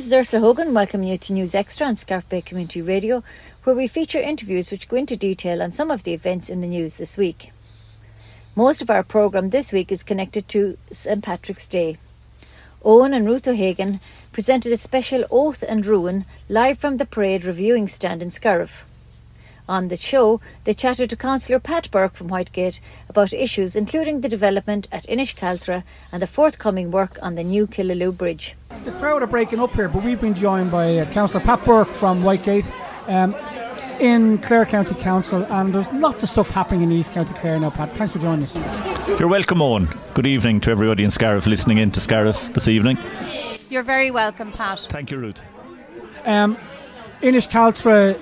This is Ursula Hogan welcoming you to News Extra on Scariff Bay Community Radio, where we feature interviews which go into detail on some of the events in the news this week. Most of our programme this week is connected to St Patrick's Day. Owen and Ruth O'Hagan presented a special Oath and Ruin live from the parade reviewing stand in Scariff. On the show, they chatted to Councillor Pat Burke from Whitegate about issues including the development at Inishcaltra and the forthcoming work on the new Killaloe Bridge. The crowd are breaking up here, but we've been joined by uh, Councillor Pat Burke from Whitegate um, in Clare County Council, and there's lots of stuff happening in East County Clare now, Pat. Thanks for joining us. You're welcome, Owen. Good evening to everybody in Scariff listening in to Scariff this evening. You're very welcome, Pat. Thank you, Ruth. Um, Inishcaltra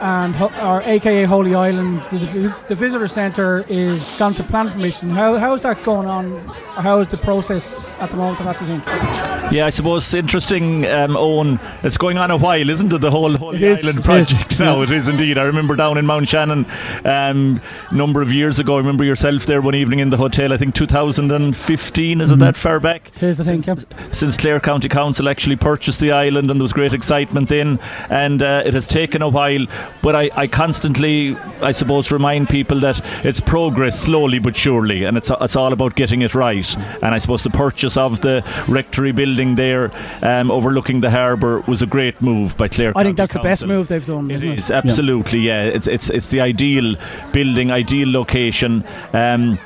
and our AKA Holy Island, the, the visitor centre is gone to plan permission. How how is that going on? How is the process at the moment of that? Think? Yeah, I suppose interesting, um, Owen. It's going on a while, isn't it? The whole Holy is, Island project is, now. yeah. It is indeed. I remember down in Mount Shannon um, a number of years ago. I remember yourself there one evening in the hotel. I think 2015. Is it that far back? It is, I think, Since, since Clare County Council actually purchased the island, and there was great excitement then. And uh, it has taken a while, but I, I constantly, I suppose, remind people that it's progress slowly but surely, and it's it's all about getting it right. And I suppose the purchase of the rectory building there, um, overlooking the harbour, was a great move by Clare. I think that's the best move they've done. It isn't is it? absolutely, yeah. It's it's it's the ideal building, ideal location. Um,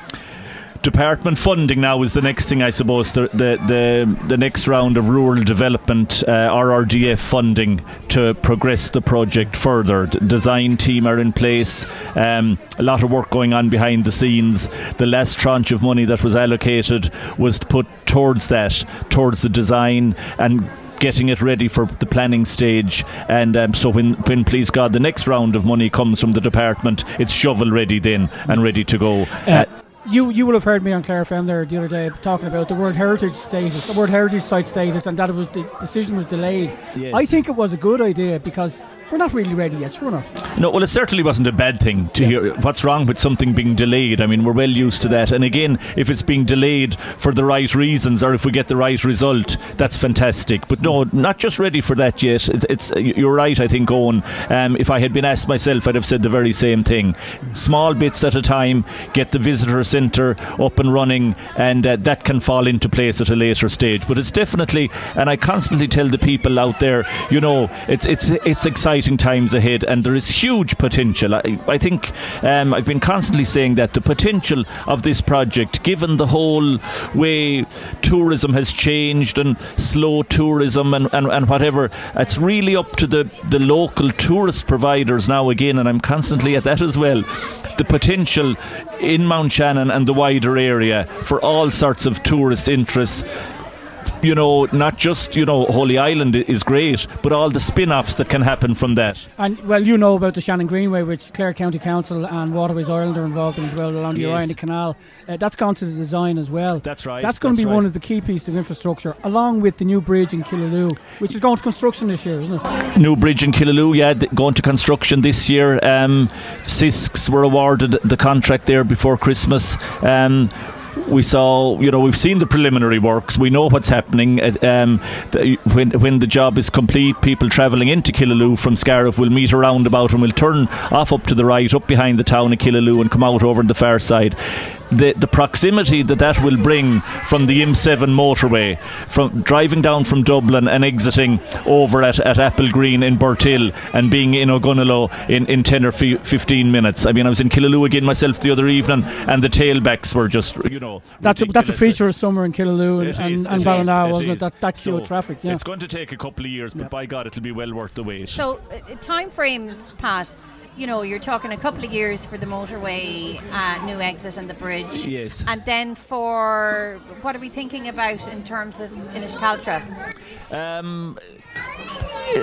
Department funding now is the next thing, I suppose. The the the, the next round of rural development uh, RRDF funding to progress the project further. D- design team are in place. Um, a lot of work going on behind the scenes. The last tranche of money that was allocated was put towards that, towards the design and getting it ready for the planning stage. And um, so when, when, please God, the next round of money comes from the department, it's shovel ready then and ready to go. Uh, you you will have heard me on Clare FM there the other day talking about the World Heritage status, the World Heritage Site status, and that it was the decision was delayed. Yes. I think it was a good idea because we're not really ready yet. Sure enough. No, well, it certainly wasn't a bad thing to hear what's wrong with something being delayed. I mean, we're well used to that. And again, if it's being delayed for the right reasons or if we get the right result, that's fantastic. But no, not just ready for that yet. It, it's you're right. I think, Owen. Um, if I had been asked myself, I'd have said the very same thing. Small bits at a time. Get the visitor centre up and running, and uh, that can fall into place at a later stage. But it's definitely, and I constantly tell the people out there, you know, it's it's it's exciting times ahead, and there is huge potential. I, I think um, I've been constantly saying that the potential of this project, given the whole way tourism has changed and slow tourism and, and, and whatever, it's really up to the, the local tourist providers now again, and I'm constantly at that as well. The potential in Mount Shannon and the wider area for all sorts of tourist interests you know, not just, you know, Holy Island is great, but all the spin offs that can happen from that. And well, you know about the Shannon Greenway, which Clare County Council and Waterways Ireland are involved in as well along the Yes. Errina Canal. Uh, that's gone to the design as well. That's right, That's going to be right. one of the key pieces of infrastructure, along with the new bridge in Killaloe, which is going to construction this year, isn't it? New bridge in Killaloe, yeah, going to construction this year. Um, Sisks were awarded the contract there before Christmas. Um, we saw, you know, we've seen the preliminary works. We know what's happening. Uh, Um, the, when when the job is complete, people travelling into Killaloe from Scariff will meet a roundabout and will turn off up to the right, up behind the town of Killaloe, and come out over on the far side. The, the proximity that that will bring from the M7 motorway, from driving down from Dublin and exiting over at, at Applegreen in Birdhill and being in Ogonnelloe in, in 10 or fi- 15 minutes. I mean, I was in Killaloe again myself the other evening, and the tailbacks were just, you know, That's a, that's a feature of summer in Killaloe and, It and, and Ballina, wasn't it? is. That, that queue So traffic, yeah. It's going to take a couple of years, but by God, it'll be well worth the wait. So, uh, time frames, Pat. You know, you're talking a couple of years for the motorway, uh, new exit and the bridge. Yes. And then for what are we thinking about in terms of Inishcaltra? Um,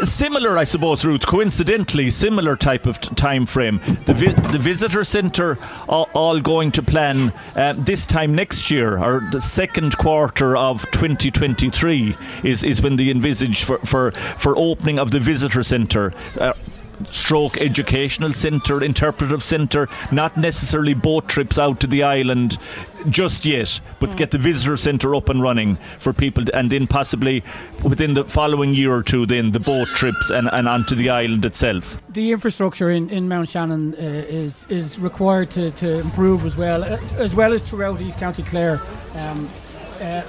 similar, I suppose, Ruth. Coincidentally, similar type of t- time frame. The vi- the visitor centre all, all going to plan uh, this time next year, or the second quarter of 2023 is is when the envisage for for for opening of the visitor centre. Uh, stroke educational centre, interpretive centre, not necessarily boat trips out to the island just yet, but mm. get the visitor centre up and running for people, and then possibly within the following year or two, then the boat trips and, and onto the island itself. The infrastructure in, in Mount Shannon uh, is is required to, to improve as well, uh, as well as throughout East County Clare. Um, uh,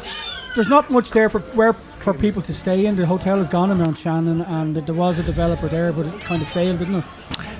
there's not much there for where for people to stay in. The hotel is gone in Mount Shannon, and there was a developer there, but it kind of failed, didn't it?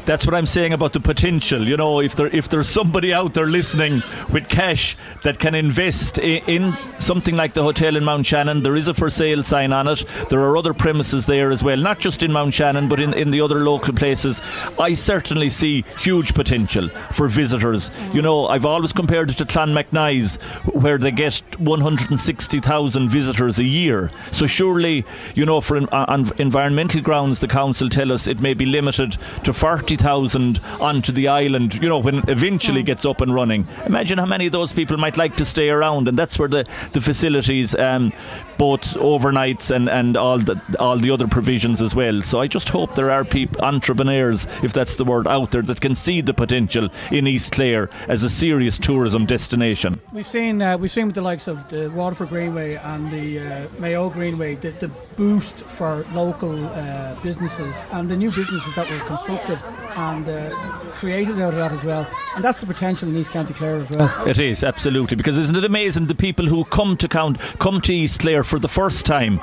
That's what I'm saying about the potential. You know, if there if there's somebody out there listening with cash that can invest in, in, something like the hotel in Mount Shannon, there is a for sale sign on it. There are other premises there as well, not just in Mount Shannon, but in, in the other local places. I certainly see huge potential for visitors. You know, I've always compared it to Clan Clonmacnoise, where they get 160,000 visitors a year. So surely, you know, for uh, on environmental grounds, the council tell us it may be limited to 40 40,000 onto the island, you know, when it eventually mm. gets up and running. Imagine how many of those people might like to stay around, and that's where the, the facilities, um, both overnights and, and all the all the other provisions as well. So I just hope there are people, entrepreneurs, if that's the word, out there that can see the potential in East Clare as a serious tourism destination. We've seen uh, we've seen with the likes of the Waterford Greenway and the uh, Mayo Greenway the, the boost for local uh, businesses and the new businesses that were constructed and uh, created out of that as well. And that's the potential in East County Clare as well. It is absolutely because isn't it amazing the people who come to count come to East Clare for the first time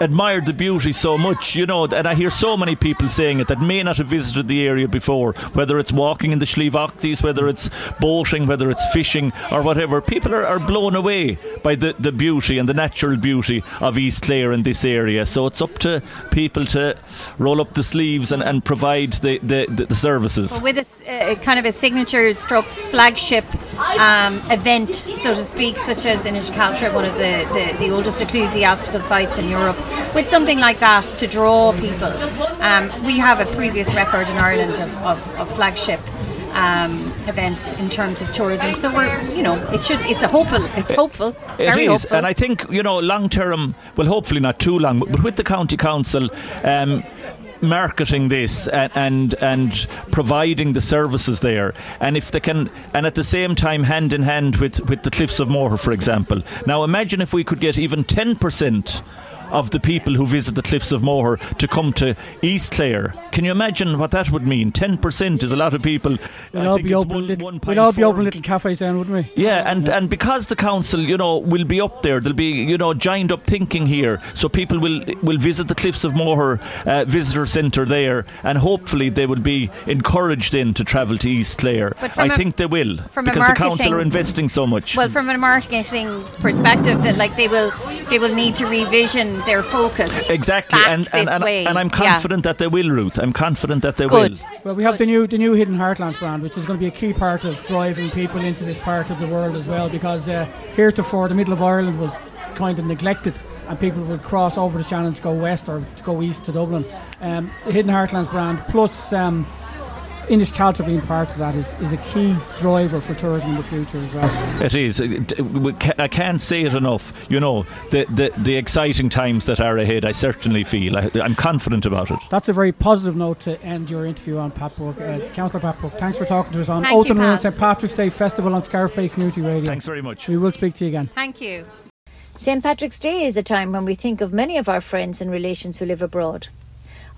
admired the beauty so much, you know, and I hear so many people saying it that may not have visited the area before, whether it's walking in the Slieve Aughties, whether it's boating, whether it's fishing or whatever. People are, are blown away by the, the beauty and the natural beauty of East Clare in this area. So it's up to people to roll up the sleeves and, and provide the, the, the, the services. Well, with a uh, kind of a signature stroke flagship um, event, so to speak, such as Inniscaltra, one of the, the, the oldest ecclesiastical sites in Europe, with something like that to draw people. Um, we have a previous record in Ireland of, of, of flagship um, events in terms of tourism. So we're, you know, it should. It's a hopeful. It's hopeful. It very is, hopeful. and I think you know, long term. Well, hopefully not too long, but with the county council. Um, marketing this and, and, and providing the services there. And if they can and at the same time hand in hand with with the cliffs of Moher for example. Now imagine if we could get even 10% of the people who visit the cliffs of Moher to come to East Clare. Can you imagine what that would mean? 10% is a lot of people. We'd all, be open, little, we'd all be open little cafes then, wouldn't we? Yeah, and, yeah. and because the council, you know, will be up there, there'll be, you know, joined up thinking here. So people will will visit the cliffs of Moher uh, visitor centre there, and hopefully they will be encouraged in to travel to East Clare. I a, think they will because the council are investing so much. Well, from a marketing perspective, that like they will they will need to revision their focus. Exactly, and and, and, and, I'm confident yeah. that they will, root I'm confident that they Good. will. Well, we have Good. the new the new Hidden Heartlands brand, which is going to be a key part of driving people into this part of the world as well, because uh, heretofore the middle of Ireland was kind of neglected and people would cross over the Shannon to go west or to go east to Dublin. Um, the Hidden Heartlands brand plus um, Inniscaltra being part of that is, is a key driver for tourism in the future as well. It is. I can't say it enough. You know, the, the, the exciting times that are ahead, I certainly feel. I, am confident about it. That's a very positive note to end your interview on Pat Burke. Uh, Councillor Pat Burke, thanks for talking to us on Thank Oath St Patrick's Day Festival on Scariff Bay Community Radio. Thanks very much. We will speak to you again. Thank you. St Patrick's Day is a time when we think of many of our friends and relations who live abroad.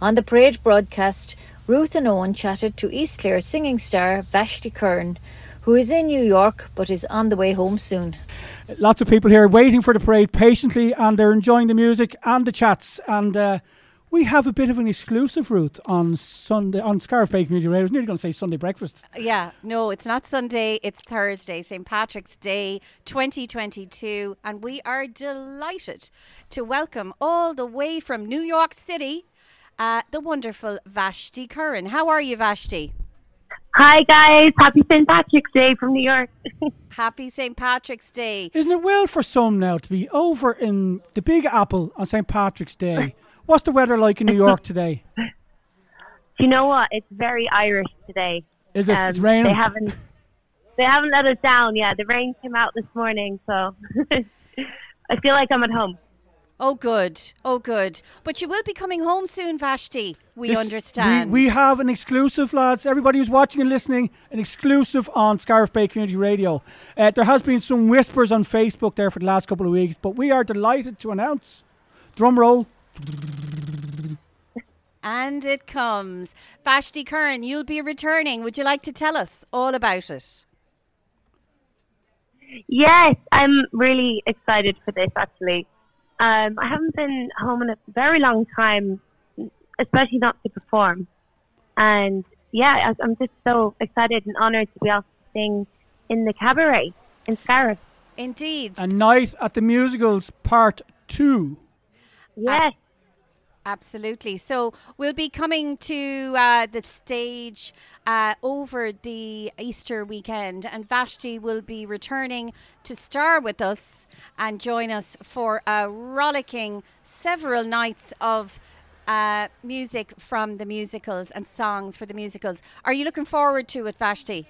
On the parade broadcast, Ruth and Owen chatted to East Clare singing star Vashti Curran, who is in New York but is on the way home soon. Lots of people here waiting for the parade patiently, and they're enjoying the music and the chats. And uh, we have a bit of an exclusive, Ruth, on Sunday on Scariff Bay Community Radio. I was nearly going to say Sunday breakfast. Yeah, no, it's not Sunday. It's Thursday, St Patrick's Day, 2022, and we are delighted to welcome all the way from New York City uh, the wonderful Vashti Curran. How are you, Vashti? Hi, guys. Happy St. Patrick's Day from New York. Happy St. Patrick's Day. Isn't it well for some now to be over in the Big Apple on St. Patrick's Day? What's the weather like in New York today? Do you know what? It's very Irish today. Is it? Um, it's raining. They haven't. They haven't let us down. Yeah, the rain came out this morning, so I feel like I'm at home. Oh, good. Oh, good. But you will be coming home soon, Vashti. We This- understand. We, we have an exclusive, lads. Everybody who's watching and listening, an exclusive on Scariff Bay Community Radio. Uh, there has been some whispers on Facebook there for the last couple of weeks, but we are delighted to announce, drum roll, And it comes. Vashti Curran, you'll be returning. Would you like to tell us all about it? Yes, I'm really excited for this actually. Um, I haven't been home in a very long time, especially not to perform. And yeah, I- I'm just so excited and honoured to be able to sing in the cabaret in Scariff. Indeed. a night at the musicals part two. Yes. Absolutely. So we'll be coming to uh, the stage uh, over the Easter weekend, and Vashti will be returning to star with us and join us for a rollicking several nights of. Uh, music from the musicals and songs for the musicals. Are you looking forward to it, Vashti?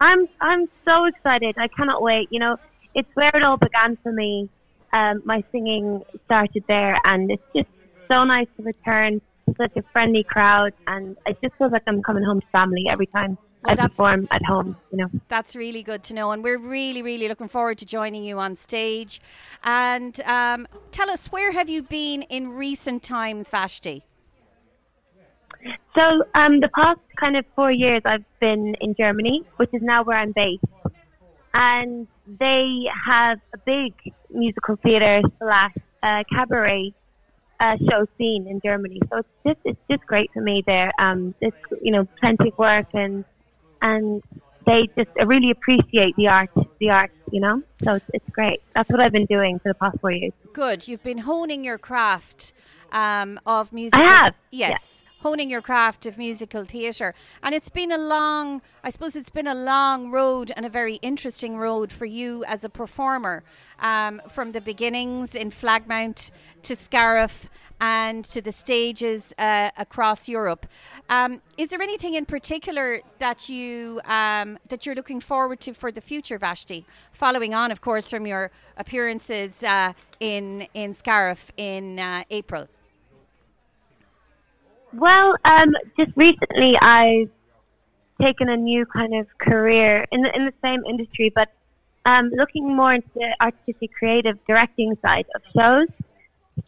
I'm I'm so excited. I cannot wait. You know, it's where it all began for me. Um, my singing started there, and it's just so nice to return to such a friendly crowd. And it just feels like I'm coming home to family every time Well, I that's- perform at home. You know. That's really good to know, and we're really, really looking forward to joining you on stage. And um, tell us, where have you been in recent times, Vashti? So um, the past kind of four years, I've been in Germany, which is now where I'm based, and they have a big musical theatre slash uh, cabaret uh, show scene in Germany. So it's just it's just great for me there. Um, it's you know plenty of work and and they just really appreciate the art, the art, you know. So it's, it's great. That's what I've been doing for the past four years. Good. You've been honing your craft um, of music. I have, Yes. Honing your craft of musical theatre. And it's been a long, I suppose it's been a long road and a very interesting road for you as a performer. Um, from the beginnings in Flagmount to Scariff and to the stages uh, across Europe. Um, is there anything in particular that you um, that you're looking forward to for the future, Following on, of course, from your appearances uh, in in Scariff in uh, April. Well, um, just recently I've taken a new kind of career in the, in the same industry, but um, looking more into the artistic, creative directing side of shows.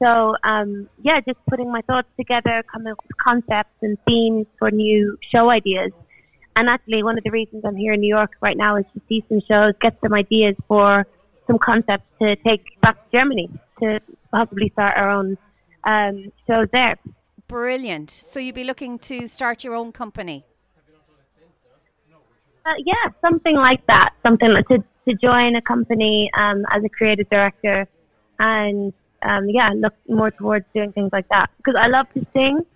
So, um, yeah, just putting my thoughts together, coming up with concepts and themes for new show ideas. And actually, one of the reasons I'm here in New York right now is to see some shows, get some ideas for some concepts to take back to Germany to possibly start our own um, shows there. Brilliant. So you'd be looking to start your own company. Uh, yeah, something like that. Something like to to join a company um, as a creative director, and um, yeah, look more towards doing things like that because I love to sing,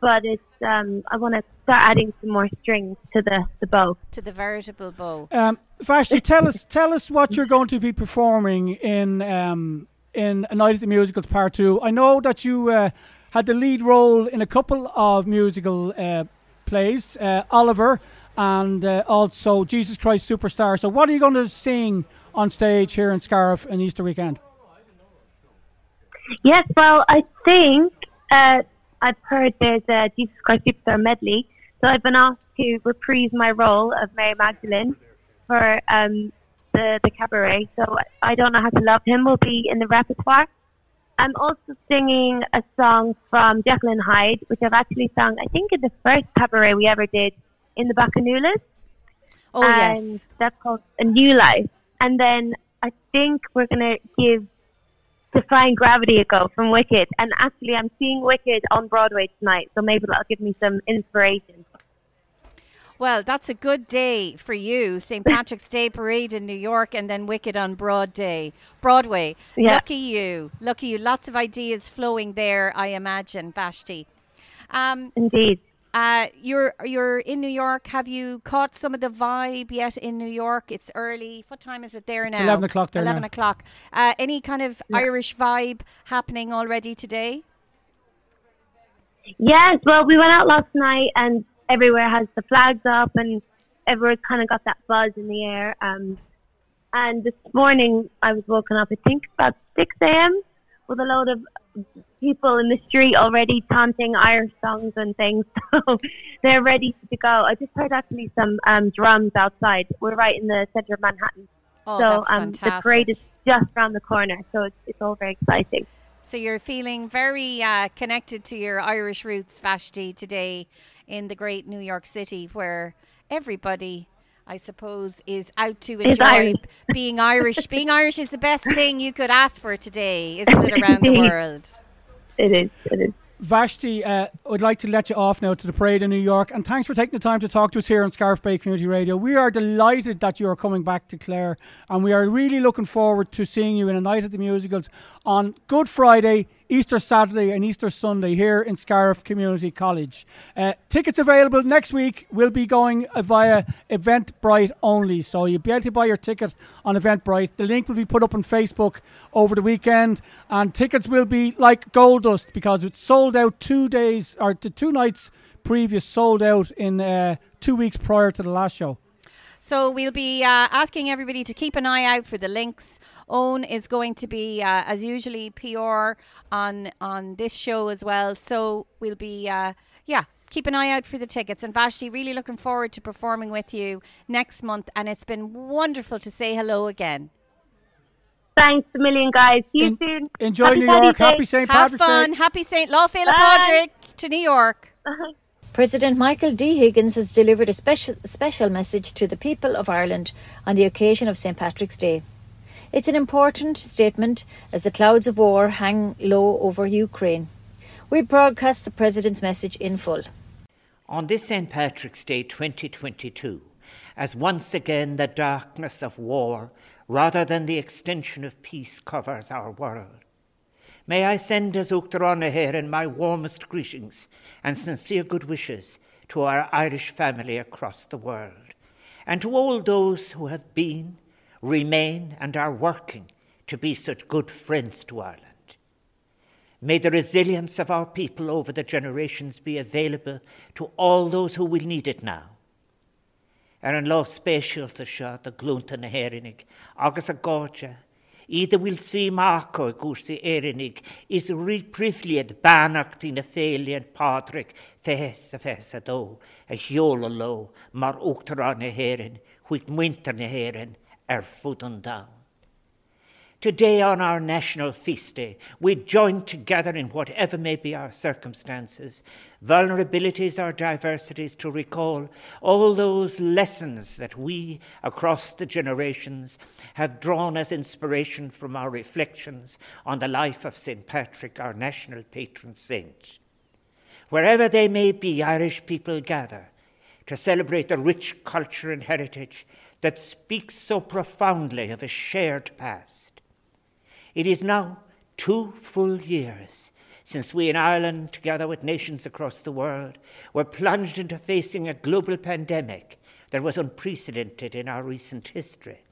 but it's um, I want to start adding some more strings to the the bow. To the veritable bow. Um, Vashti, tell us, tell us what you're going to be performing in um, in A Night at the Musicals Part Two. I know that you uh, had the lead role in a couple of musical uh, plays, uh, Oliver, and uh, also Jesus Christ Superstar. So, what are you going to sing on stage here in Scariff in Easter weekend? Yes, well, I think uh, I've heard there's a Jesus Christ Superstar medley, so I've been asked to reprise my role of Mary Magdalene for um, the the cabaret. So I don't know how to love him will be in the repertoire. I'm also singing a song from Jekyll and Hyde, which I've actually sung, I think, in the first cabaret we ever did in the Bacchanalias. Oh and yes. that's called A New Life. And then I think we're going to give Defying Gravity a go from Wicked. And actually, I'm seeing Wicked on Broadway tonight, so maybe that'll give me some inspiration. Well, that's a good day for you. St. Patrick's Day parade in New York and then Wicked on Broad Day. Broadway. Yeah. Lucky you. Lucky you. Lots of ideas flowing there, I imagine, Vashti. Um, Indeed. Uh, you're you're in New York. Have you caught some of the vibe yet in New York? It's early. What time is it there now? 11 o'clock there Eleven now. o'clock. Uh, any kind of Irish vibe happening already today? Yes, well, we went out last night and everywhere has the flags up and everyone's kind of got that buzz in the air. Um, and this morning I was woken up, I think about 6 a.m. with a load of people in the street already chanting Irish songs and things. So they're ready to go. I just heard actually some um, drums outside. We're right in the center of Manhattan. Oh, so that's um, the parade is just around the corner. So it's, it's all very exciting. So you're feeling very uh, connected to your Irish roots, Vashti, today in the great New York City, where everybody, I suppose, is out to enjoy Irish. being Irish. being Irish is the best thing you could ask for today, isn't it, around the world? It is. It is. Vashti, uh, I'd like to let you off now to the parade in New York, and thanks for taking the time to talk to us here on Scariff Bay Community Radio. We are delighted that you are coming back to Clare, and we are really looking forward to seeing you in a night at the musicals on Good Friday, Easter Saturday, and Easter Sunday here in Scariff Community College. Uh, tickets available next week will be going via Eventbrite only, so you'll be able to buy your ticket on Eventbrite. The link will be put up on Facebook over the weekend, and tickets will be like gold dust because it's sold out two days or the two nights previous sold out in uh, two weeks prior to the last show. So we'll be uh, asking everybody to keep an eye out for the links. Owen is going to be, uh, as usually, PR on on this show as well. So we'll be, uh, yeah, keep an eye out for the tickets. And Vashti, really looking forward to performing with you next month. And it's been wonderful to say hello again. Thanks a million, guys. See you En- soon. Enjoy Happy New York. Happy St. Patrick's. Have Patrick's fun. Day. Happy St. Lawfila Bye. Patrick to New York. President Michael D. Higgins has delivered a special, special message to the people of Ireland on the occasion of St. Patrick's Day. It's an important statement as the clouds of war hang low over Ukraine. We broadcast the President's message in full. On this St. Patrick's Day 2022, as once again the darkness of war rather than the extension of peace covers our world, may I send as Uachtarana here my warmest greetings and sincere good wishes to our Irish family across the world, and to all those who have been, remain, and are working to be such good friends to Ireland. May the resilience of our people over the generations be available to all those who will need it now. Ar an lá spéisialta seo a glúnta na hérinnig, agus a gáte, iad a bhfuil si máco a gúsa érinnig is ri prifliad banachtaí na félion Patrick fes a fes a dó, a heola lo mar uachtará na hérin, chuig muinter na hérin ar fudan down. Today, on our national feast day, we join together in whatever may be our circumstances, vulnerabilities or diversities, to recall all those lessons that we, across the generations, have drawn as inspiration from our reflections on the life of St. Patrick, our national patron saint. Wherever they may be, Irish people gather to celebrate the rich culture and heritage that speaks so profoundly of a shared past. It is now two full years since we in Ireland, together with nations across the world, were plunged into facing a global pandemic that was unprecedented in our recent history.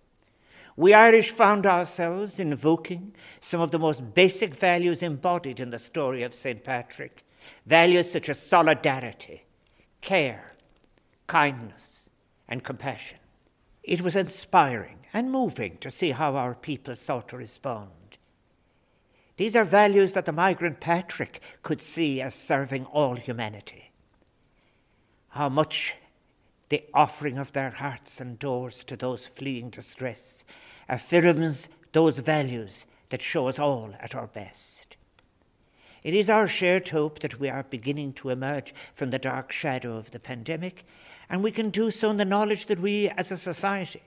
We Irish found ourselves invoking some of the most basic values embodied in the story of St. Patrick values such as solidarity, care, kindness, and compassion. It was inspiring and moving to see how our people sought to respond. These are values that the migrant Patrick could see as serving all humanity. How much the offering of their hearts and doors to those fleeing distress affirms those values that show us all at our best. It is our shared hope that we are beginning to emerge from the dark shadow of the pandemic, and we can do so in the knowledge that we, as a society,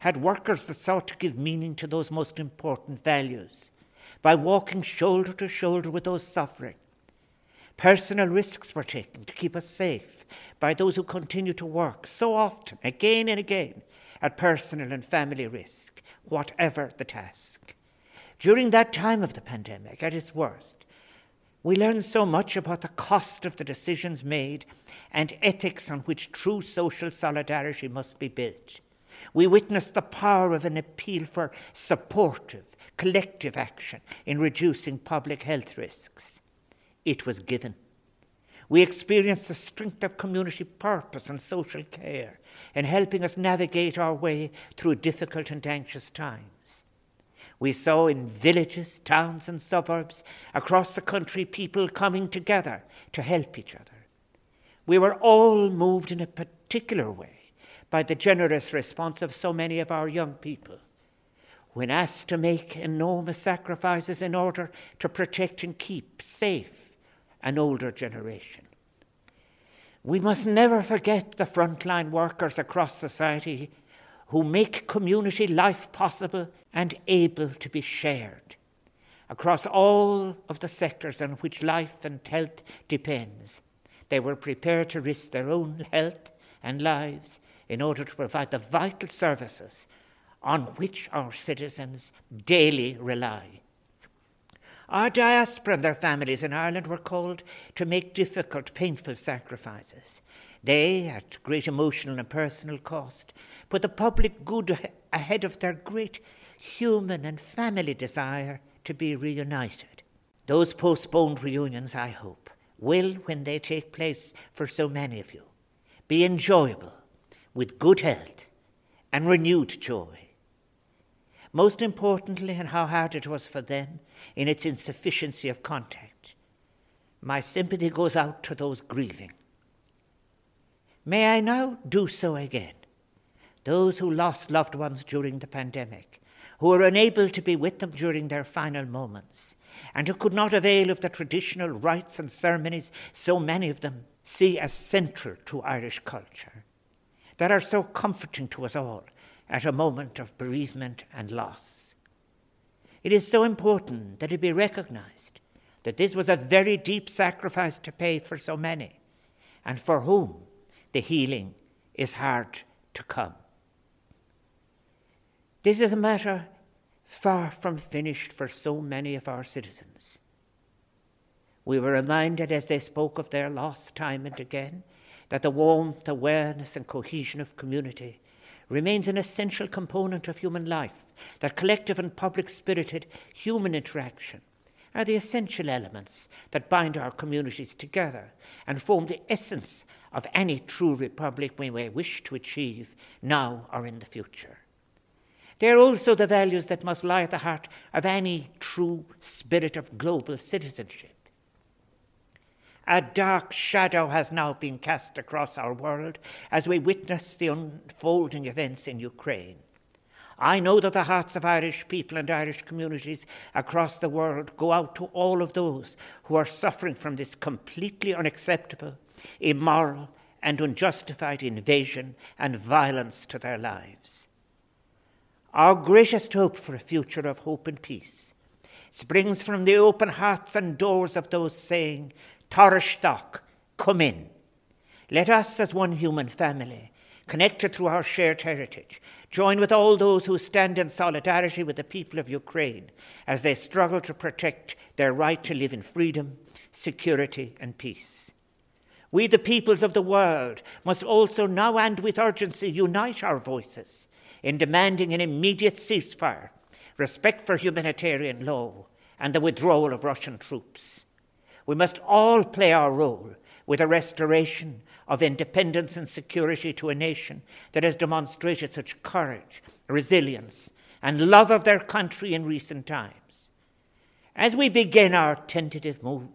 had workers that sought to give meaning to those most important values by walking shoulder to shoulder with those suffering. Personal risks were taken to keep us safe by those who continue to work so often, again and again, at personal and family risk, whatever the task. During that time of the pandemic, at its worst, we learned so much about the cost of the decisions made and ethics on which true social solidarity must be built. We witnessed the power of an appeal for supportive, collective action in reducing public health risks. It was given. We experienced the strength of community purpose and social care in helping us navigate our way through difficult and anxious times. We saw in villages, towns, and suburbs across the country people coming together to help each other. We were all moved in a particular way by the generous response of so many of our young people. When asked to make enormous sacrifices in order to protect and keep safe an older generation. We must never forget the frontline workers across society who make community life possible and able to be shared across all of the sectors on which life and health depends. They were prepared to risk their own health and lives in order to provide the vital services on which our citizens daily rely. Our diaspora and their families in Ireland were called to make difficult, painful sacrifices. They, at great emotional and personal cost, put the public good ahead of their great human and family desire to be reunited. Those postponed reunions, I hope, will, when they take place for so many of you, be enjoyable with good health and renewed joy. Most importantly, and how hard it was for them in its insufficiency of contact, my sympathy goes out to those grieving May I now do so again. Those who lost loved ones during the pandemic, who were unable to be with them during their final moments, and who could not avail of the traditional rites and ceremonies so many of them see as central to Irish culture, that are so comforting to us all at a moment of bereavement and loss. It is so important that it be recognized that this was a very deep sacrifice to pay for so many, and for whom the healing is hard to come. This is a matter far from finished for so many of our citizens. We were reminded as they spoke of their loss time and again that the warmth, awareness, and cohesion of community remains an essential component of human life, that collective and public spirited human interaction are the essential elements that bind our communities together and form the essence of any true republic we may wish to achieve now or in the future. They are also the values that must lie at the heart of any true spirit of global citizenship. A dark shadow has now been cast across our world as we witness the unfolding events in Ukraine. I know that the hearts of Irish people and Irish communities across the world go out to all of those who are suffering from this completely unacceptable, immoral, and unjustified invasion and violence to their lives. Our greatest hope for a future of hope and peace springs from the open hearts and doors of those saying, Taoiseach, come in. Let us, as one human family, connected through our shared heritage, join with all those who stand in solidarity with the people of Ukraine as they struggle to protect their right to live in freedom, security, and peace. We, the peoples of the world, must also now and with urgency unite our voices in demanding an immediate ceasefire, respect for humanitarian law, and the withdrawal of Russian troops. We must all play our role with a restoration of independence and security to a nation that has demonstrated such courage, resilience, and love of their country in recent times. As we begin our tentative move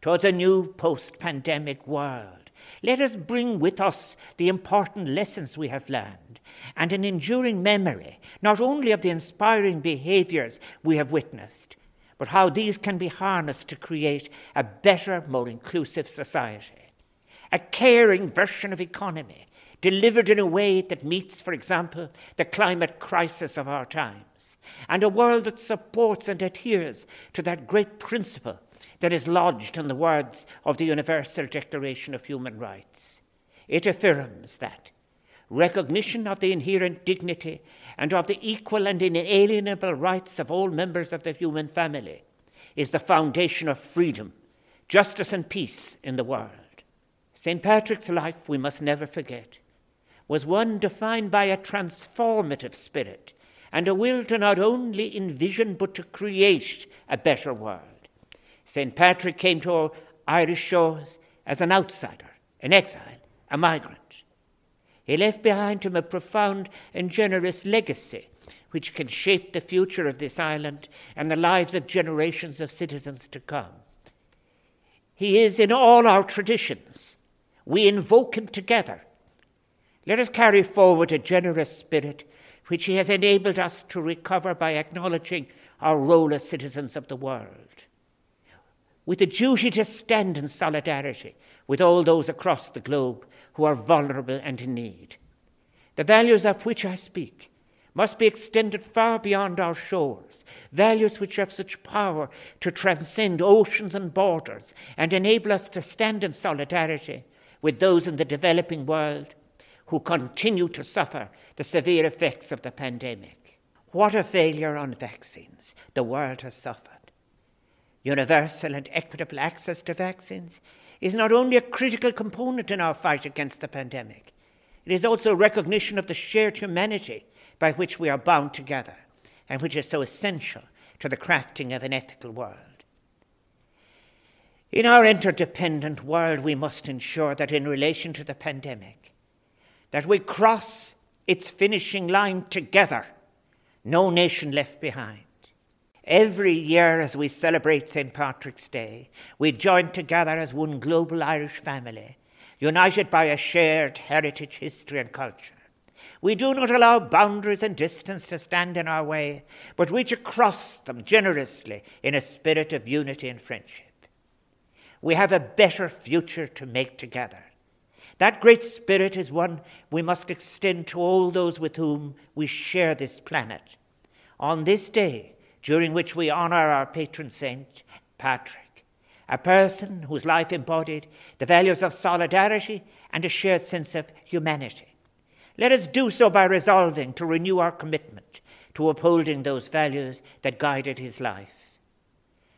towards a new post pandemic world, let us bring with us the important lessons we have learned and an enduring memory not only of the inspiring behaviours we have witnessed, but how these can be harnessed to create a better, more inclusive society a caring version of economy delivered in a way that meets, for example, the climate crisis of our times, and a world that supports and adheres to that great principle that is lodged in the words of the Universal Declaration of Human Rights. It affirms that recognition of the inherent dignity and of the equal and inalienable rights of all members of the human family is the foundation of freedom, justice, and peace in the world. St. Patrick's life, we must never forget, was one defined by a transformative spirit and a will to not only envision but to create a better world. St. Patrick came to our Irish shores as an outsider, an exile, a migrant. He left behind him a profound and generous legacy which can shape the future of this island and the lives of generations of citizens to come. He is in all our traditions. We invoke him together. Let us carry forward a generous spirit which he has enabled us to recover by acknowledging our role as citizens of the world. With a duty to stand in solidarity with all those across the globe who are vulnerable and in need. The values of which I speak must be extended far beyond our shores, values which have such power to transcend oceans and borders and enable us to stand in solidarity with those in the developing world who continue to suffer the severe effects of the pandemic. What a failure on vaccines the world has suffered. Universal and equitable access to vaccines is not only a critical component in our fight against the pandemic, it is also a recognition of the shared humanity by which we are bound together and which is so essential to the crafting of an ethical world. In our interdependent world, we must ensure that in relation to the pandemic, that we cross its finishing line together, no nation left behind. Every year, as we celebrate St. Patrick's Day, we join together as one global Irish family, united by a shared heritage, history, and culture. We do not allow boundaries and distance to stand in our way, but reach across them generously in a spirit of unity and friendship. We have a better future to make together. That great spirit is one we must extend to all those with whom we share this planet. On this day, during which we honour our patron saint, Patrick, a person whose life embodied the values of solidarity and a shared sense of humanity. Let us do so by resolving to renew our commitment to upholding those values that guided his life.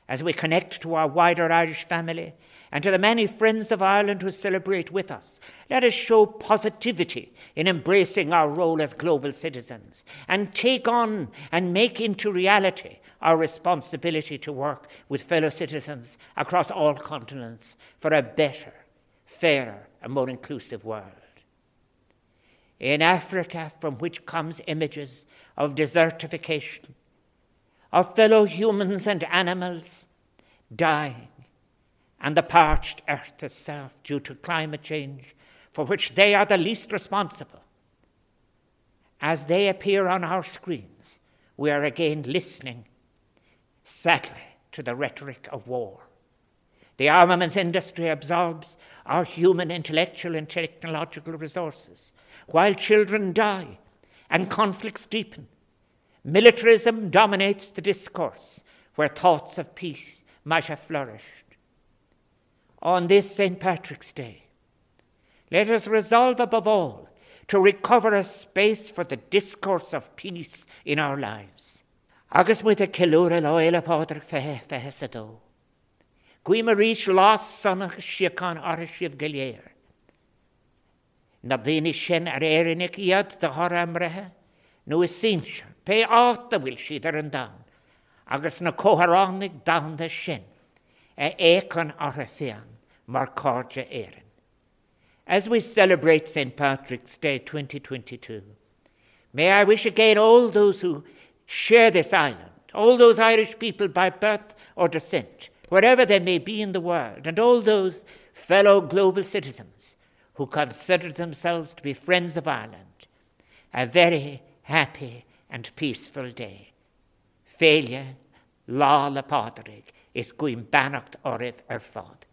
As we connect to our wider Irish family and to the many friends of Ireland who celebrate with us, let us show positivity in embracing our role as global citizens and take on and make into reality our responsibility to work with fellow citizens across all continents for a better, fairer, and more inclusive world. In Africa from which comes images of desertification, of fellow humans and animals dying, and the parched earth itself due to climate change, for which they are the least responsible. As they appear on our screens, we are again listening, sadly, to the rhetoric of war. The armaments industry absorbs our human intellectual and technological resources, while children die and conflicts deepen. Militarism dominates the discourse where thoughts of peace might have flourished. On this St. Patrick's Day, let us resolve above all to recover a space for the discourse of peace in our lives. Agus muid a kilúra leile pádrach fethe fethe sa dó. Gui mar rís lás sannach siacán ar sibh goléir. na daine sin ar éannic iad de thoramrathe nó is síse, pe áta bhfuil siad ar an da, agus na cóharránnig damda sin a écan ar a fian mar éan. As we celebrate St. Patrick's Day 2022, may I wish again all those who share this island, all those Irish people by birth or descent, wherever they may be in the world, and all those fellow global citizens who consider themselves to be friends of Ireland, a very happy and peaceful day. Failure, lá le pádraig is fád.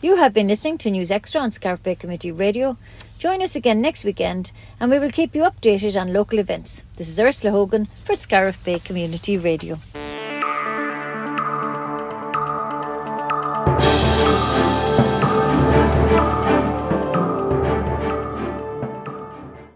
You have been listening to News Extra on Scariff Bay Community Radio. Join us again next weekend and we will keep you updated on local events. This is Ursula Hogan for Scariff Bay Community Radio.